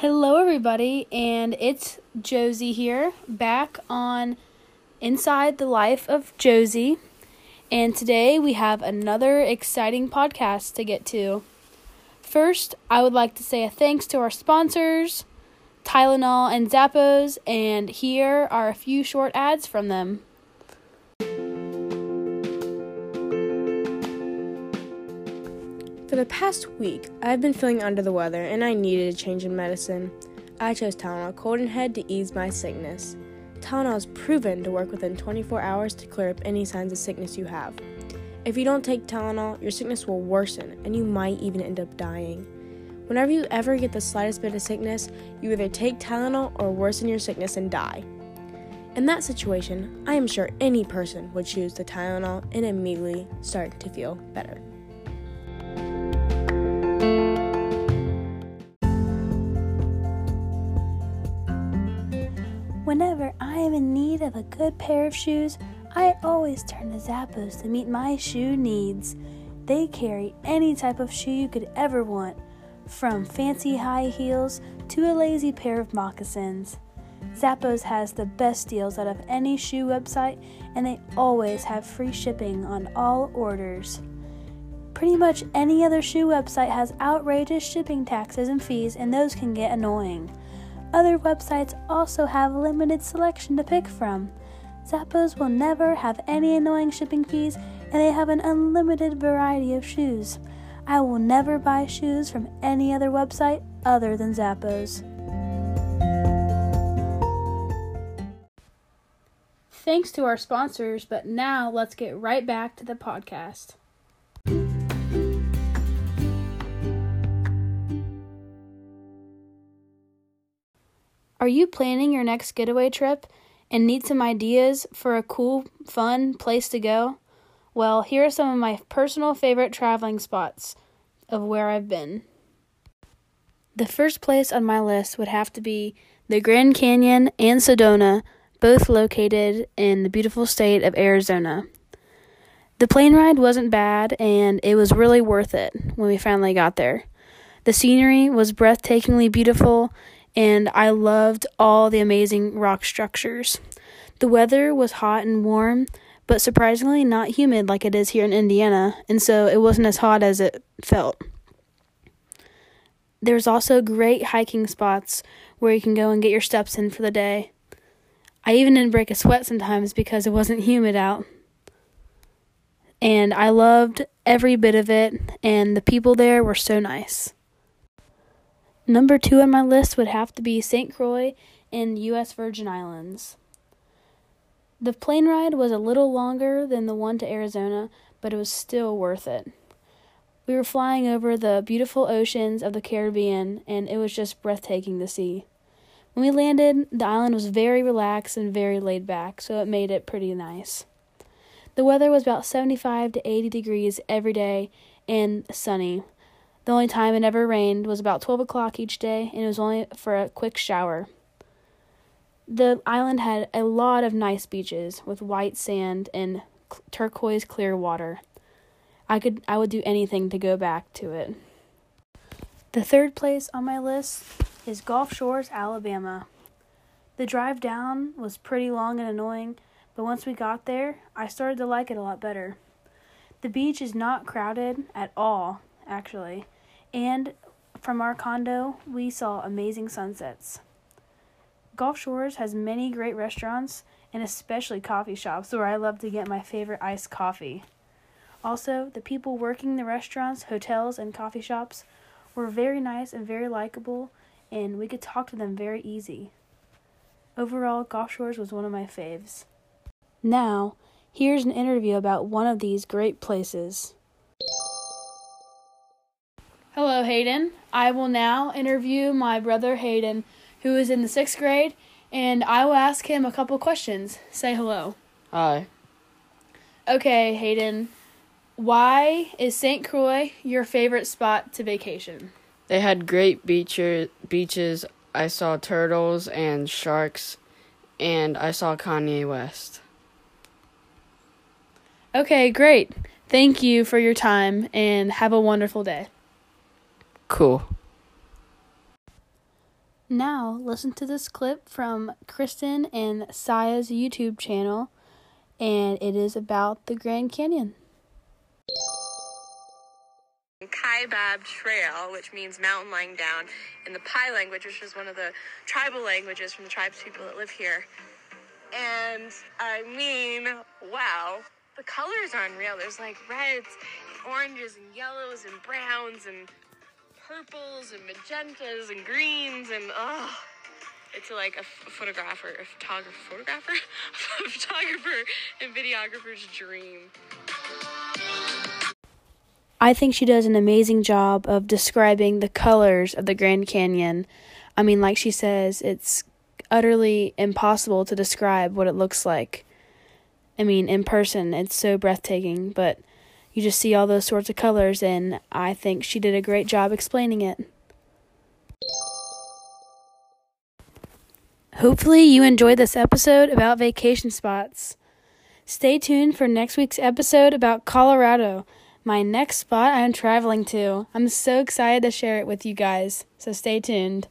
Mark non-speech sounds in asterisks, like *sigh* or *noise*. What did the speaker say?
Hello, everybody, and it's Josie here, back on Inside the Life of Josie. And today we have another exciting podcast to get to. First, I would like to say a thanks to our sponsors, Tylenol and Zappos, and here are a few short ads from them. The past week, I've been feeling under the weather and I needed a change in medicine. I chose Tylenol Cold and Head to ease my sickness. Tylenol is proven to work within 24 hours to clear up any signs of sickness you have. If you don't take Tylenol, your sickness will worsen and you might even end up dying. Whenever you ever get the slightest bit of sickness, you either take Tylenol or worsen your sickness and die. In that situation, I am sure any person would choose the Tylenol and immediately start to feel better. Whenever I am in need of a good pair of shoes, I always turn to Zappos to meet my shoe needs. They carry any type of shoe you could ever want, from fancy high heels to a lazy pair of moccasins. Zappos has the best deals out of any shoe website, and they always have free shipping on all orders. Pretty much any other shoe website has outrageous shipping taxes and fees, and those can get annoying. Other websites also have limited selection to pick from. Zappos will never have any annoying shipping fees, and they have an unlimited variety of shoes. I will never buy shoes from any other website other than Zappos. Thanks to our sponsors, but now let's get right back to the podcast. Are you planning your next getaway trip and need some ideas for a cool, fun place to go? Well, here are some of my personal favorite traveling spots of where I've been. The first place on my list would have to be the Grand Canyon and Sedona, both located in the beautiful state of Arizona. The plane ride wasn't bad, and it was really worth it when we finally got there. The scenery was breathtakingly beautiful, and I loved all the amazing rock structures. The weather was hot and warm, but surprisingly not humid like it is here in Indiana, and so it wasn't as hot as it felt. There's also great hiking spots where you can go and get your steps in for the day. I even didn't break a sweat sometimes because it wasn't humid out. And I loved every bit of it, and the people there were so nice. Number two on my list would have to be St. Croix in U.S. Virgin Islands. The plane ride was a little longer than the one to Arizona, but it was still worth it. We were flying over the beautiful oceans of the Caribbean, and it was just breathtaking to see. When we landed, the island was very relaxed and very laid back, so it made it pretty nice. The weather was about 75 to 80 degrees every day and sunny, the only time it ever rained was about 12 o'clock each day, and it was only for a quick shower. The island had a lot of nice beaches with white sand and turquoise clear water. I could I would do anything to go back to it. The third place on my list is Gulf Shores, Alabama. The drive down was pretty long and annoying, but once we got there, I started to like it a lot better. The beach is not crowded at all, actually. And from our condo, we saw amazing sunsets. Gulf Shores has many great restaurants and especially coffee shops where I love to get my favorite iced coffee. Also, the people working the restaurants, hotels, and coffee shops were very nice and very likable, and we could talk to them very easy. Overall, Gulf Shores was one of my faves. Now, here's an interview about one of these great places. Hello, Hayden. I will now interview my brother Hayden, who is in the sixth grade, and I will ask him a couple questions. Say hello. Hi. Okay, Hayden. Why is St. Croix your favorite spot to vacation? They had great beacher, beaches. I saw turtles and sharks, and I saw Kanye West. Okay, great. Thank you for your time and have a wonderful day. Cool. Now, listen to this clip from Kristen and Saya's YouTube channel, and it is about the Grand Canyon. Kaibab Trail, which means mountain lying down, in the Pai language, which is one of the tribal languages from the tribes people that live here. And I mean, wow, the colors are unreal. There's like reds, and oranges, and yellows, and browns, and purples, and magentas, and greens, and oh, it's like a, f- a photographer, a photographer, photographer, *laughs* a photographer and videographer's dream. I think she does an amazing job of describing the colors of the Grand Canyon. I mean, like she says, it's utterly impossible to describe what it looks like. I mean, in person, it's so breathtaking, but you just see all those sorts of colors, and I think she did a great job explaining it. Hopefully, you enjoyed this episode about vacation spots. Stay tuned for next week's episode about Colorado, my next spot I am traveling to. I'm so excited to share it with you guys, so stay tuned.